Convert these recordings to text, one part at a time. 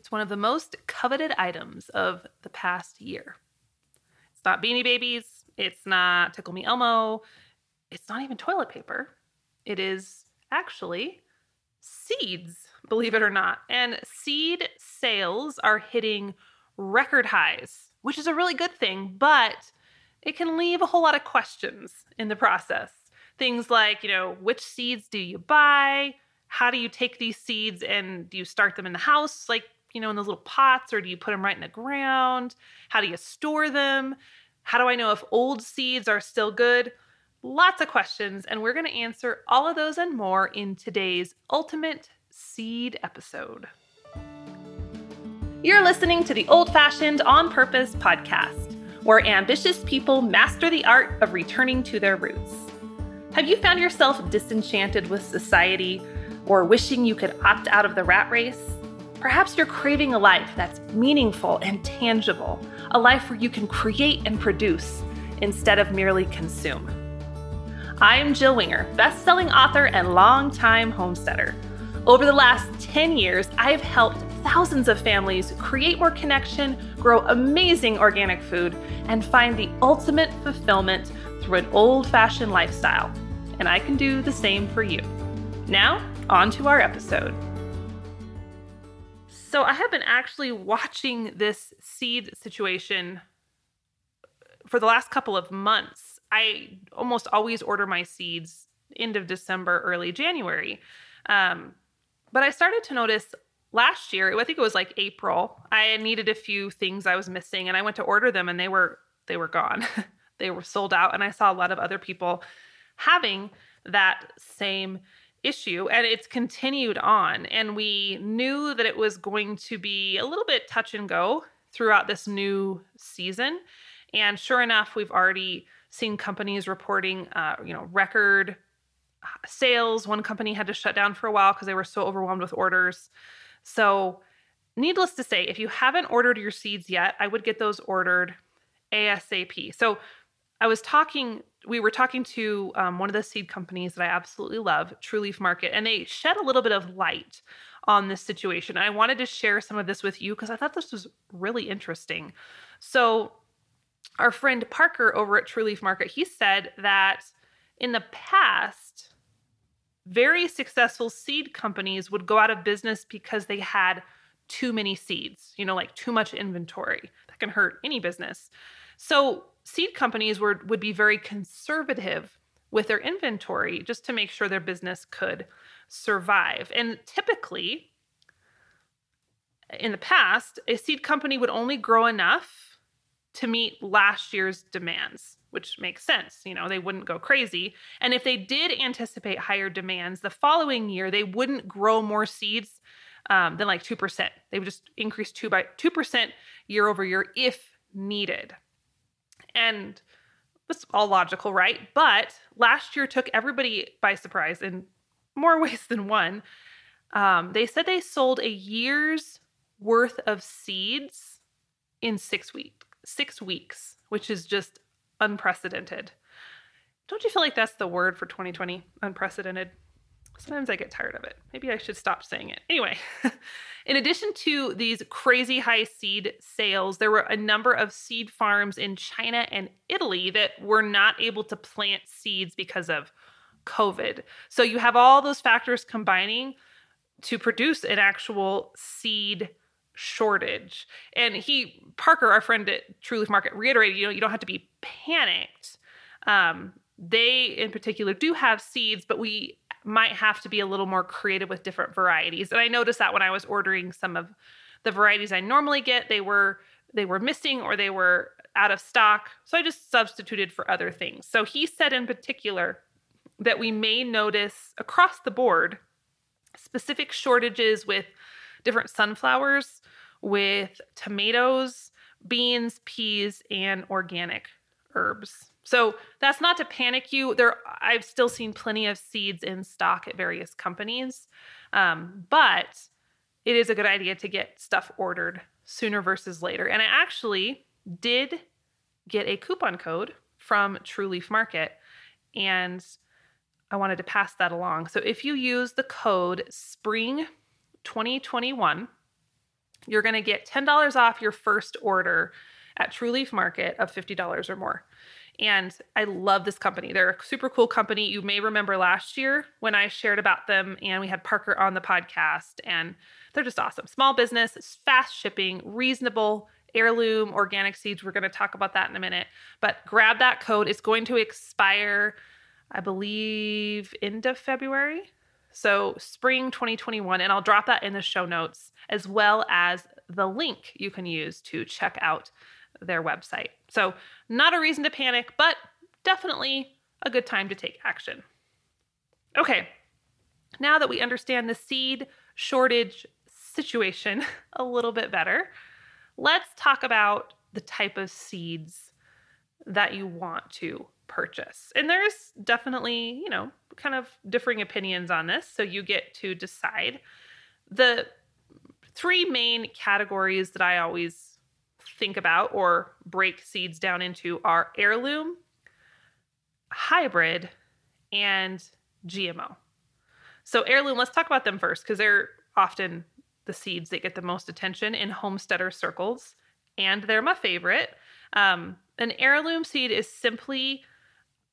It's one of the most coveted items of the past year. It's not beanie babies, it's not Tickle Me Elmo, it's not even toilet paper. It is actually seeds, believe it or not. And seed sales are hitting record highs, which is a really good thing, but it can leave a whole lot of questions in the process. Things like, you know, which seeds do you buy? How do you take these seeds and do you start them in the house, like, you know, in those little pots, or do you put them right in the ground? How do you store them? How do I know if old seeds are still good? Lots of questions, and we're going to answer all of those and more in today's Ultimate Seed episode. You're listening to the Old Fashioned On Purpose podcast, where ambitious people master the art of returning to their roots. Have you found yourself disenchanted with society or wishing you could opt out of the rat race? Perhaps you're craving a life that's meaningful and tangible, a life where you can create and produce instead of merely consume. I'm Jill Winger, best-selling author and longtime homesteader. Over the last 10 years, I've helped thousands of families create more connection, grow amazing organic food, and find the ultimate fulfillment through an old-fashioned lifestyle. And I can do the same for you. Now, on to our episode. So, I have been actually watching this seed situation for the last couple of months I almost always order my seeds end of December, early January. Um, but I started to notice last year, I think it was like April, I needed a few things I was missing and I went to order them and they were they were gone. they were sold out and I saw a lot of other people having that same issue and it's continued on and we knew that it was going to be a little bit touch and go throughout this new season and sure enough we've already seen companies reporting, uh, you know, record sales. One company had to shut down for a while because they were so overwhelmed with orders. So, needless to say, if you haven't ordered your seeds yet, I would get those ordered ASAP. So, I was talking, we were talking to um, one of the seed companies that I absolutely love, True Leaf Market, and they shed a little bit of light on this situation. I wanted to share some of this with you because I thought this was really interesting. So, our friend Parker over at True Leaf Market, he said that in the past, very successful seed companies would go out of business because they had too many seeds, you know, like too much inventory. That can hurt any business. So, seed companies were, would be very conservative with their inventory just to make sure their business could survive. And typically, in the past, a seed company would only grow enough to meet last year's demands, which makes sense. You know, they wouldn't go crazy. And if they did anticipate higher demands the following year, they wouldn't grow more seeds um, than like 2%. They would just increase two by 2% year over year if needed. And that's all logical, right? But last year took everybody by surprise in more ways than one. Um, they said they sold a year's worth of seeds in six weeks six weeks, which is just unprecedented. Don't you feel like that's the word for 2020? Unprecedented. Sometimes I get tired of it. Maybe I should stop saying it. Anyway, in addition to these crazy high seed sales, there were a number of seed farms in China and Italy that were not able to plant seeds because of COVID. So you have all those factors combining to produce an actual seed shortage. And he, Parker, our friend at True Leaf Market, reiterated, you know, you don't have to be panicked. Um, they, in particular, do have seeds, but we might have to be a little more creative with different varieties. And I noticed that when I was ordering some of the varieties I normally get, they were they were missing or they were out of stock. So I just substituted for other things. So he said in particular that we may notice across the board specific shortages with different sunflowers with tomatoes, beans, peas, and organic herbs. So that's not to panic you. There, I've still seen plenty of seeds in stock at various companies, um, but it is a good idea to get stuff ordered sooner versus later. And I actually did get a coupon code from True Leaf Market, and I wanted to pass that along. So if you use the code SPRING 2021, you're going to get $10 off your first order at True Leaf Market of $50 or more. And I love this company. They're a super cool company. You may remember last year when I shared about them and we had Parker on the podcast, and they're just awesome. Small business, fast shipping, reasonable heirloom organic seeds. We're going to talk about that in a minute. But grab that code. It's going to expire, I believe, end of February. So spring 2021. And I'll drop that in the show notes as well as the link you can use to check out their website. So, not a reason to panic, but definitely a good time to take action. Okay, now that we understand the seed shortage situation a little bit better, let's talk about the type of seeds that you want to purchase. And there's definitely, you know, kind of differing opinions on this, so you get to decide. The three main categories that I always think about or break seeds down into are heirloom, hybrid, and GMO. So, heirloom, let's talk about them first because they're often the seeds that get the most attention in homesteader circles, and they're my favorite. Um, an heirloom seed is simply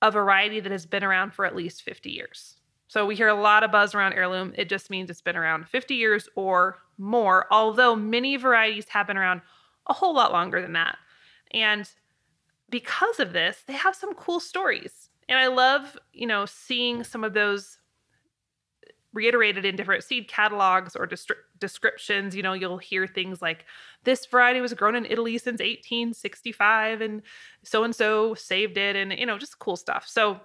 a variety that has been around for at least 50 years. So we hear a lot of buzz around heirloom. It just means it's been around 50 years or more, although many varieties have been around a whole lot longer than that. And because of this, they have some cool stories. And I love, you know, seeing some of those reiterated in different seed catalogs or descriptions. You know, you'll hear things like this variety was grown in Italy since 1865 and so and so saved it and you know, just cool stuff. So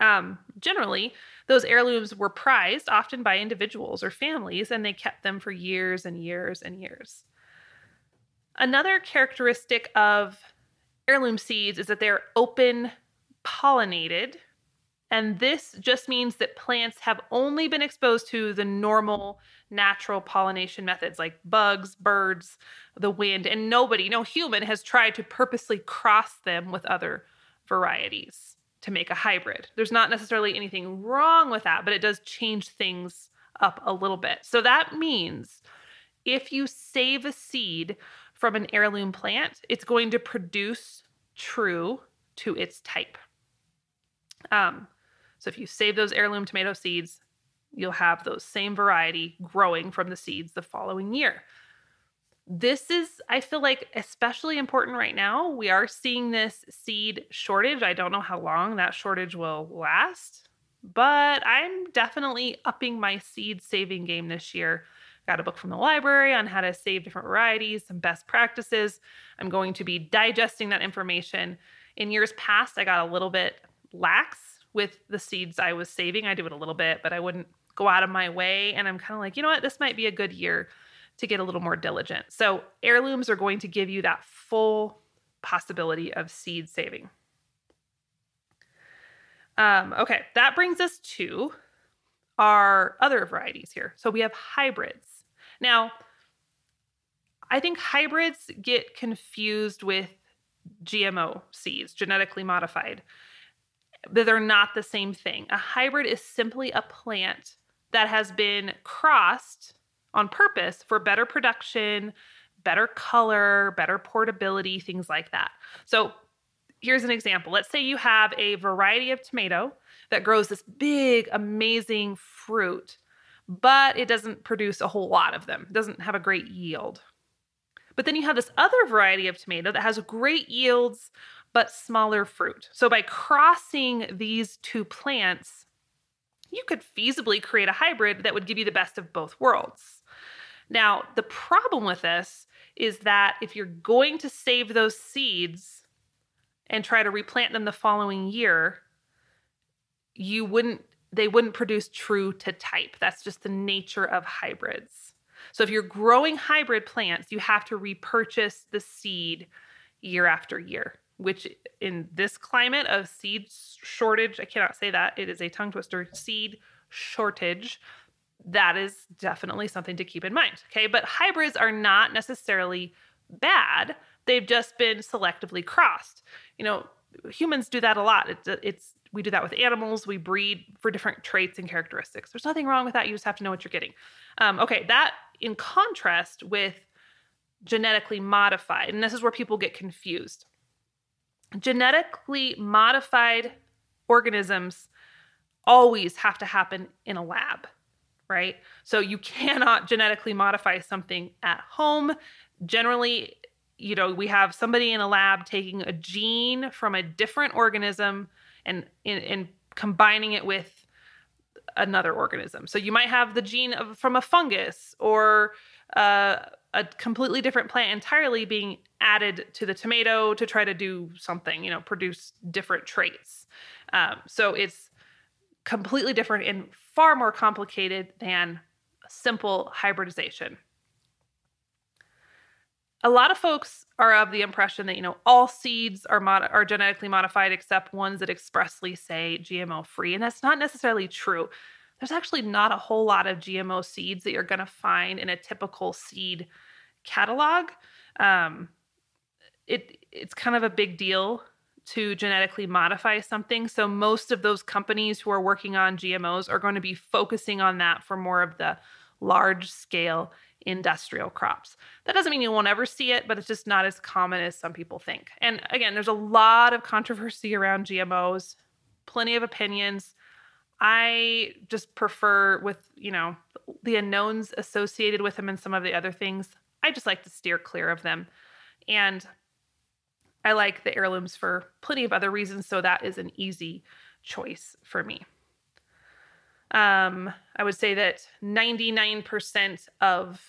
um generally those heirlooms were prized often by individuals or families and they kept them for years and years and years. Another characteristic of heirloom seeds is that they're open pollinated. And this just means that plants have only been exposed to the normal natural pollination methods like bugs, birds, the wind, and nobody, no human, has tried to purposely cross them with other varieties to make a hybrid. There's not necessarily anything wrong with that, but it does change things up a little bit. So that means if you save a seed from an heirloom plant, it's going to produce true to its type. Um, so if you save those heirloom tomato seeds, you'll have those same variety growing from the seeds the following year. This is, I feel like, especially important right now. We are seeing this seed shortage. I don't know how long that shortage will last, but I'm definitely upping my seed saving game this year got a book from the library on how to save different varieties, some best practices. I'm going to be digesting that information. In years past, I got a little bit lax with the seeds I was saving. I do it a little bit, but I wouldn't go out of my way. And I'm kind of like, you know what? This might be a good year to get a little more diligent. So, heirlooms are going to give you that full possibility of seed saving. Um, okay, that brings us to our other varieties here. So we have hybrids. Now, I think hybrids get confused with GMO seeds, genetically modified, they're not the same thing. A hybrid is simply a plant that has been crossed on purpose for better production, better color, better portability, things like that. So, here's an example. Let's say you have a variety of tomato that grows this big, amazing fruit but it doesn't produce a whole lot of them. It doesn't have a great yield. But then you have this other variety of tomato that has great yields but smaller fruit. So by crossing these two plants, you could feasibly create a hybrid that would give you the best of both worlds. Now, the problem with this is that if you're going to save those seeds and try to replant them the following year, you wouldn't they wouldn't produce true to type. That's just the nature of hybrids. So if you're growing hybrid plants, you have to repurchase the seed year after year, which in this climate of seed shortage, I cannot say that. It is a tongue twister seed shortage. That is definitely something to keep in mind. Okay. But hybrids are not necessarily bad, they've just been selectively crossed. You know, humans do that a lot. It's, it's we do that with animals. We breed for different traits and characteristics. There's nothing wrong with that. You just have to know what you're getting. Um, okay, that in contrast with genetically modified, and this is where people get confused. Genetically modified organisms always have to happen in a lab, right? So you cannot genetically modify something at home. Generally, you know, we have somebody in a lab taking a gene from a different organism and and, combining it with another organism. So you might have the gene of, from a fungus or uh, a completely different plant entirely being added to the tomato to try to do something, you know, produce different traits. Um, so it's completely different and far more complicated than simple hybridization a lot of folks are of the impression that you know all seeds are mod- are genetically modified except ones that expressly say GMO free, and that's not necessarily true. There's actually not a whole lot of GMO seeds that you're going to find in a typical seed catalog. Um, it it's kind of a big deal to genetically modify something. So most of those companies who are working on GMOs are going to be focusing on that for more of the large scale industrial crops. That doesn't mean you won't ever see it, but it's just not as common as some people think. And again, there's a lot of controversy around GMOs, plenty of opinions. I just prefer with, you know, the unknowns associated with them and some of the other things. I just like to steer clear of them. And I like the heirlooms for plenty of other reasons, so that is an easy choice for me. Um, I would say that 99% of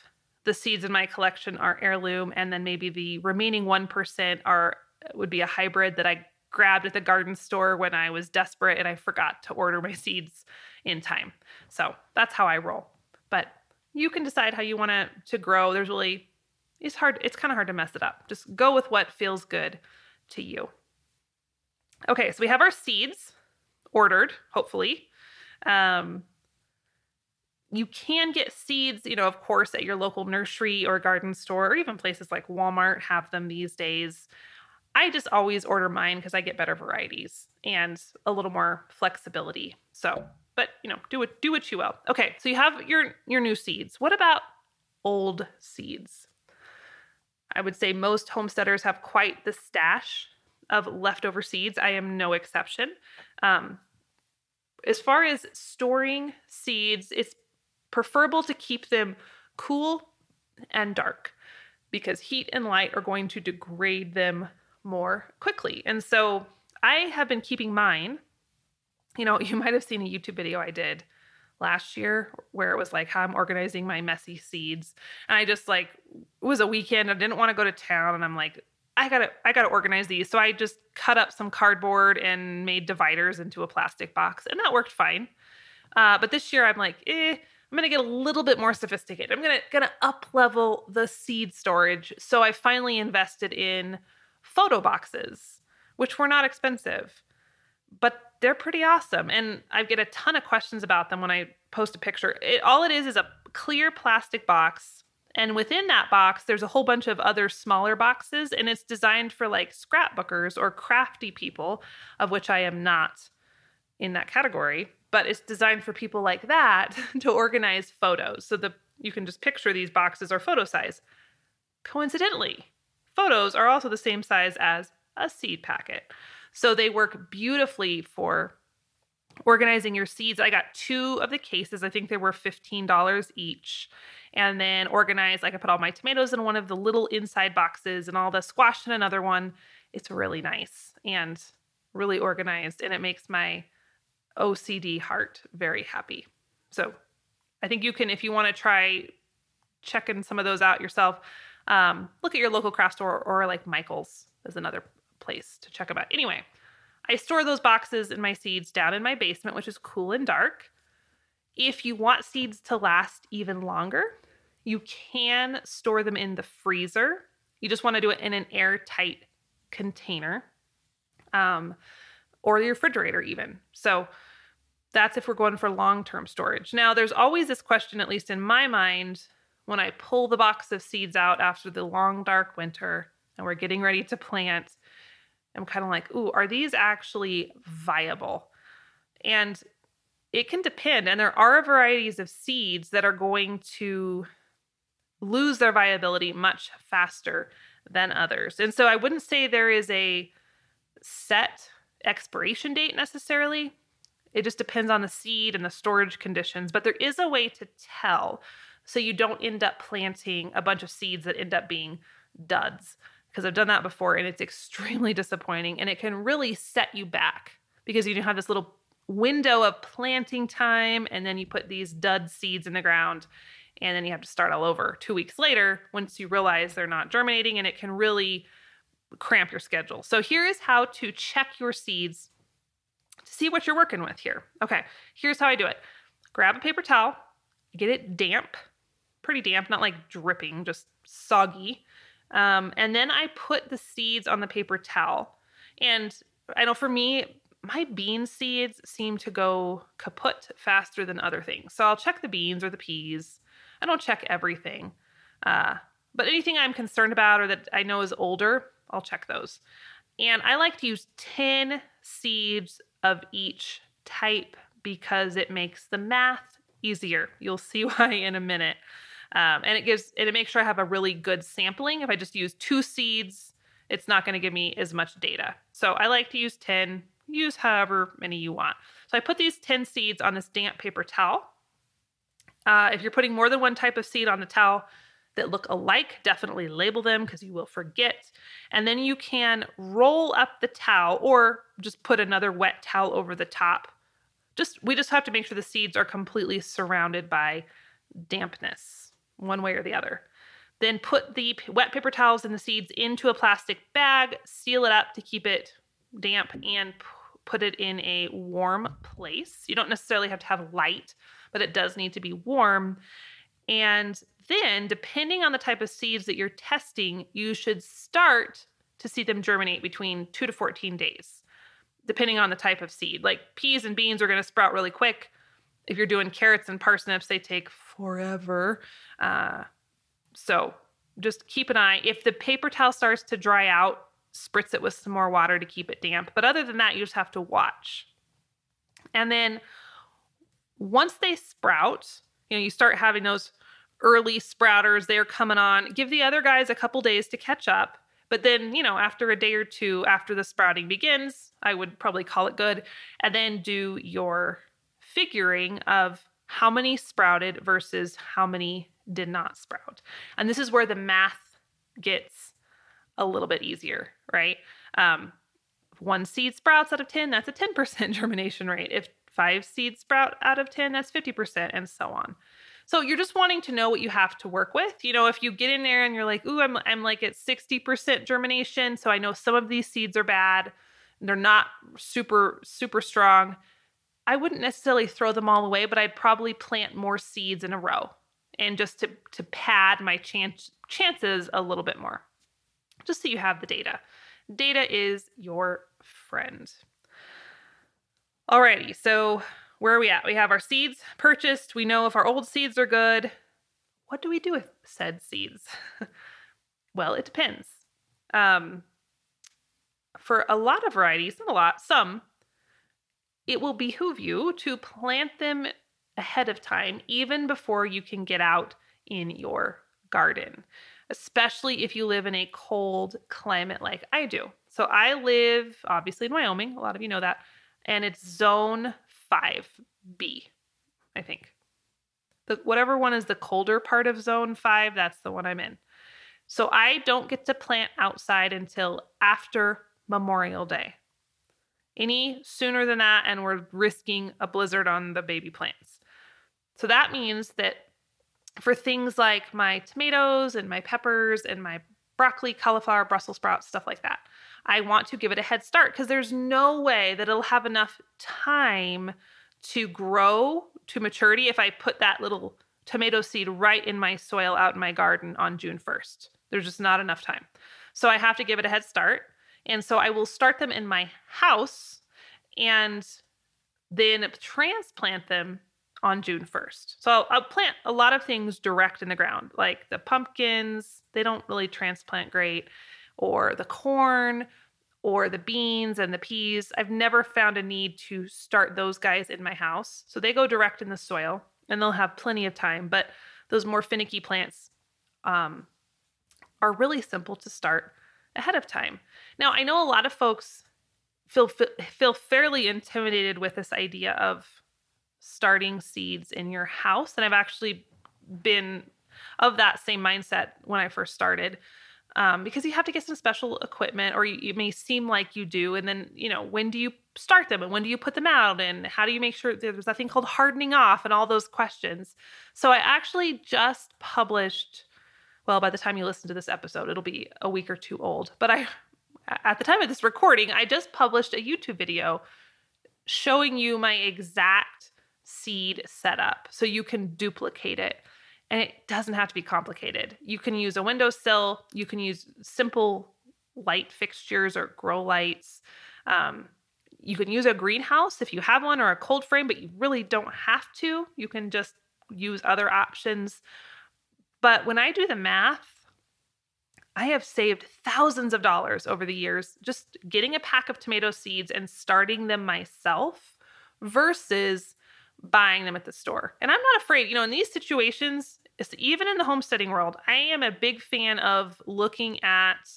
the seeds in my collection are heirloom, and then maybe the remaining 1% are would be a hybrid that I grabbed at the garden store when I was desperate and I forgot to order my seeds in time. So that's how I roll. But you can decide how you want to to grow. There's really it's hard it's kind of hard to mess it up. Just go with what feels good to you. Okay, so we have our seeds ordered, hopefully. Um, you can get seeds, you know, of course, at your local nursery or garden store, or even places like Walmart have them these days. I just always order mine because I get better varieties and a little more flexibility. So, but you know, do it, do what you will. Okay, so you have your your new seeds. What about old seeds? I would say most homesteaders have quite the stash of leftover seeds. I am no exception. Um, as far as storing seeds, it's preferable to keep them cool and dark because heat and light are going to degrade them more quickly. And so I have been keeping mine. You know, you might have seen a YouTube video I did last year where it was like how I'm organizing my messy seeds. And I just like it was a weekend. I didn't want to go to town and I'm like I gotta I gotta organize these. So I just cut up some cardboard and made dividers into a plastic box, and that worked fine. Uh, but this year I'm like, eh, I'm gonna get a little bit more sophisticated. I'm gonna gonna up level the seed storage. So I finally invested in photo boxes, which were not expensive, but they're pretty awesome. And I get a ton of questions about them when I post a picture. It, all it is is a clear plastic box and within that box, there's a whole bunch of other smaller boxes, and it's designed for like scrapbookers or crafty people, of which I am not in that category. But it's designed for people like that to organize photos. So the you can just picture these boxes are photo size. Coincidentally, photos are also the same size as a seed packet. So they work beautifully for organizing your seeds. I got two of the cases. I think they were $15 each and then organized. Like I put all my tomatoes in one of the little inside boxes and all the squash in another one. It's really nice and really organized, and it makes my OCD heart very happy. So I think you can, if you want to try checking some of those out yourself, um, look at your local craft store or like Michael's is another place to check them out. Anyway, I store those boxes and my seeds down in my basement, which is cool and dark. If you want seeds to last even longer, you can store them in the freezer. You just want to do it in an airtight container um, or the refrigerator, even. So that's if we're going for long term storage. Now, there's always this question, at least in my mind, when I pull the box of seeds out after the long, dark winter and we're getting ready to plant. I'm kind of like, ooh, are these actually viable? And it can depend. And there are varieties of seeds that are going to lose their viability much faster than others. And so I wouldn't say there is a set expiration date necessarily. It just depends on the seed and the storage conditions, but there is a way to tell so you don't end up planting a bunch of seeds that end up being duds. Because I've done that before and it's extremely disappointing and it can really set you back because you have this little window of planting time and then you put these dud seeds in the ground and then you have to start all over two weeks later once you realize they're not germinating and it can really cramp your schedule. So here is how to check your seeds to see what you're working with here. Okay, here's how I do it. Grab a paper towel, get it damp, pretty damp, not like dripping, just soggy. Um, and then I put the seeds on the paper towel. And I know for me, my bean seeds seem to go kaput faster than other things. So I'll check the beans or the peas. I don't check everything. Uh, but anything I'm concerned about or that I know is older, I'll check those. And I like to use 10 seeds of each type because it makes the math easier. You'll see why in a minute. Um, and it gives and it makes sure I have a really good sampling. If I just use two seeds, it's not going to give me as much data. So I like to use 10, use however many you want. So I put these 10 seeds on this damp paper towel. Uh, if you're putting more than one type of seed on the towel that look alike, definitely label them because you will forget. And then you can roll up the towel or just put another wet towel over the top. Just we just have to make sure the seeds are completely surrounded by dampness, one way or the other. Then put the wet paper towels and the seeds into a plastic bag, seal it up to keep it damp, and put it in a warm place. You don't necessarily have to have light, but it does need to be warm. And then, depending on the type of seeds that you're testing, you should start to see them germinate between two to 14 days, depending on the type of seed. Like peas and beans are going to sprout really quick. If you're doing carrots and parsnips, they take forever. Uh, so just keep an eye. If the paper towel starts to dry out, spritz it with some more water to keep it damp. But other than that, you just have to watch. And then once they sprout, you know, you start having those early sprouters, they're coming on. Give the other guys a couple days to catch up. But then, you know, after a day or two after the sprouting begins, I would probably call it good. And then do your figuring of how many sprouted versus how many did not sprout. And this is where the math gets a little bit easier, right? Um, one seed sprouts out of 10, that's a 10% germination rate. If five seeds sprout out of 10, that's 50%, and so on. So you're just wanting to know what you have to work with. You know, if you get in there and you're like, ooh, I'm, I'm like at 60% germination. So I know some of these seeds are bad. They're not super, super strong. I wouldn't necessarily throw them all away, but I'd probably plant more seeds in a row and just to, to pad my chance, chances a little bit more, just so you have the data. Data is your friend. Alrighty, so where are we at? We have our seeds purchased. We know if our old seeds are good. What do we do with said seeds? well, it depends. Um, for a lot of varieties, not a lot, some, it will behoove you to plant them ahead of time, even before you can get out in your garden, especially if you live in a cold climate like I do. So I live obviously in Wyoming, a lot of you know that, and it's zone 5B, I think. The, whatever one is the colder part of zone 5, that's the one I'm in. So I don't get to plant outside until after Memorial Day. Any sooner than that, and we're risking a blizzard on the baby plants. So that means that for things like my tomatoes and my peppers and my broccoli, cauliflower, Brussels sprouts, stuff like that, I want to give it a head start because there's no way that it'll have enough time to grow to maturity if I put that little tomato seed right in my soil out in my garden on June 1st. There's just not enough time. So I have to give it a head start. And so I will start them in my house and then transplant them on June 1st. So I'll, I'll, plant a lot of things direct in the ground, like the pumpkins, they don't really transplant great or the corn or the beans and the peas. I've never found a need to start those guys in my house. So they go direct in the soil and they'll have plenty of time. But those more finicky plants um, are really simple to start ahead of time. Now, I know a lot of folks feel feel fairly intimidated with this idea of starting seeds in your house and I've actually been of that same mindset when I first started. Um, because you have to get some special equipment, or you, you, may seem like you do. And then, you know, when do you start them and when do you put them out? And how do you make sure there's that thing called hardening off and all those questions? So I actually just published, well, by the time you listen to this episode, it'll be a week or two old. But I, at the time of this recording, I just published a YouTube video showing you my exact seed setup so you can duplicate it. And it doesn't have to be complicated. You can use a windowsill, you can use simple light fixtures or grow lights. Um, you can use a greenhouse if you have one or a cold frame, but you really don't have to. You can just use other options. But when I do the math, I have saved thousands of dollars over the years just getting a pack of tomato seeds and starting them myself versus buying them at the store. And I'm not afraid, you know, in these situations, even in the homesteading world, I am a big fan of looking at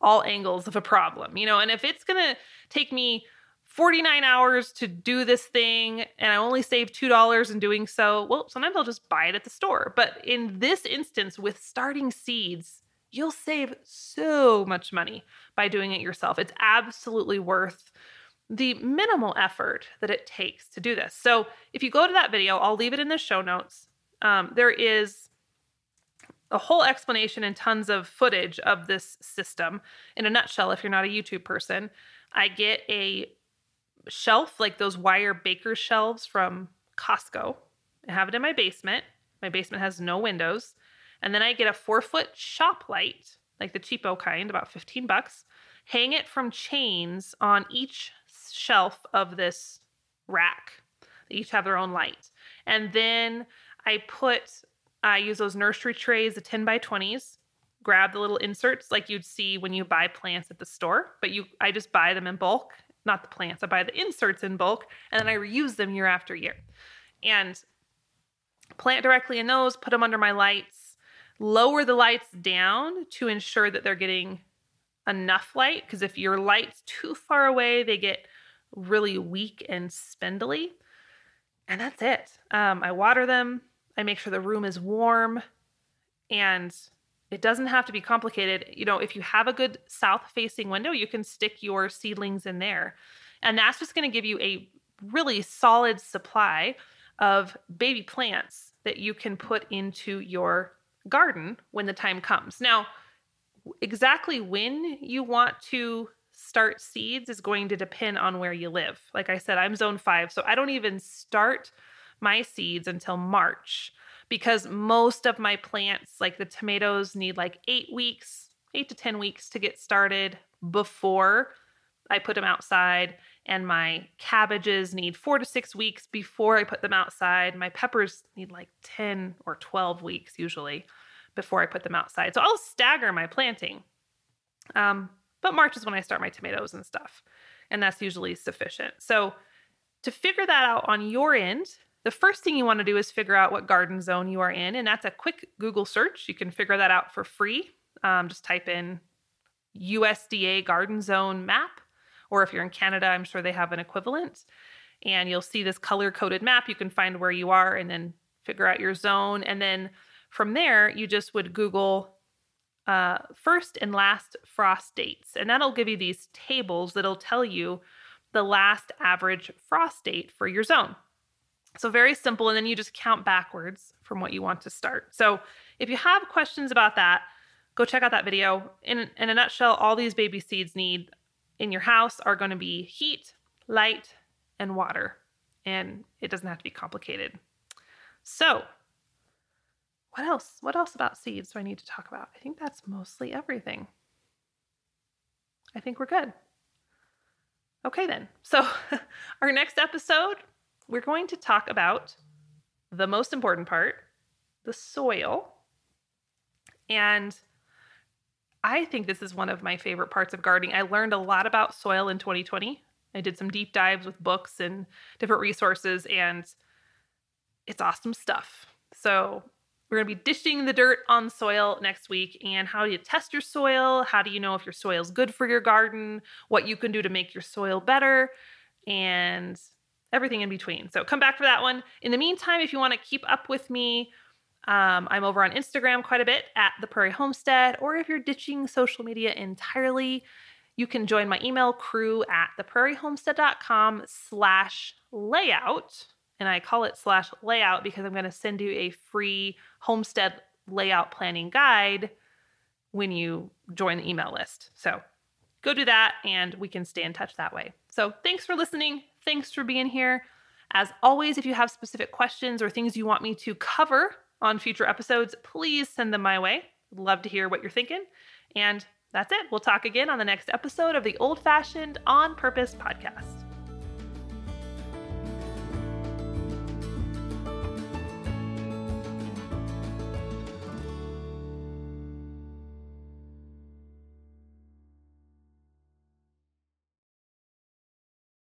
all angles of a problem, you know, and if it's going to take me 49 hours to do this thing and I only save $2 in doing so, well, sometimes I'll just buy it at the store. But in this instance, with starting seeds, you'll save so much money by doing it yourself. It's absolutely worth the minimal effort that it takes to do this. So if you go to that video, I'll leave it in the show notes. Um, there is a whole explanation and tons of footage of this system. In a nutshell, if you're not a YouTube person, I get a shelf like those wire baker shelves from Costco. I have it in my basement. My basement has no windows. And then I get a four foot shop light, like the cheapo kind, about 15 bucks, hang it from chains on each shelf of this rack. They each have their own light. And then I put, I use those nursery trays, the 10 by 20s, grab the little inserts like you'd see when you buy plants at the store, but you, I just buy them in bulk, not the plants. I buy the inserts in bulk and then I reuse them year after year. And plant directly in those, put them under my lights, lower the lights down to ensure that they're getting enough light. Because if your light's too far away, they get really weak and spindly. And that's it. Um, I water them. I make sure the room is warm. And it doesn't have to be complicated. You know, if you have a good south facing window, you can stick your seedlings in there. And that's just going to give you a really solid supply of baby plants that you can put into your garden when the time comes. Now, exactly when you want to start seeds is going to depend on where you live. Like I said, I'm zone five, so I don't even start my seeds until March because most of my plants, like the tomatoes, need like eight weeks, eight to 10 weeks to get started before I put them outside. And my cabbages need four to six weeks before I put them outside. My peppers need like 10 or 12 weeks usually before I put them outside. So I'll stagger my planting. Um, but March is when I start my tomatoes and stuff. And that's usually sufficient. So to figure that out on your end, the first thing you want to do is figure out what garden zone you are in. And that's a quick Google search. You can figure that out for free. Um, just type in USDA garden zone map. Or if you're in Canada, I'm sure they have an equivalent. And you'll see this color coded map. You can find where you are and then figure out your zone. And then from there, you just would Google uh, first and last frost dates. And that'll give you these tables that'll tell you the last average frost date for your zone. So, very simple. And then you just count backwards from what you want to start. So, if you have questions about that, go check out that video. In, in a nutshell, all these baby seeds need in your house are going to be heat, light, and water. And it doesn't have to be complicated. So, what else? What else about seeds do I need to talk about? I think that's mostly everything. I think we're good. Okay, then. So, our next episode, we're going to talk about the most important part the soil. And I think this is one of my favorite parts of gardening. I learned a lot about soil in 2020. I did some deep dives with books and different resources, and it's awesome stuff. So, we're going to be dishing the dirt on soil next week and how do you test your soil? How do you know if your soil is good for your garden? What you can do to make your soil better and everything in between. So come back for that one. In the meantime, if you want to keep up with me, um, I'm over on Instagram quite a bit at the Prairie Homestead, or if you're ditching social media entirely, you can join my email crew at theprairiehomestead.com slash layout. And I call it slash layout because I'm going to send you a free homestead layout planning guide when you join the email list. So go do that and we can stay in touch that way. So thanks for listening. Thanks for being here. As always, if you have specific questions or things you want me to cover on future episodes, please send them my way. love to hear what you're thinking. And that's it. We'll talk again on the next episode of the Old Fashioned On Purpose podcast.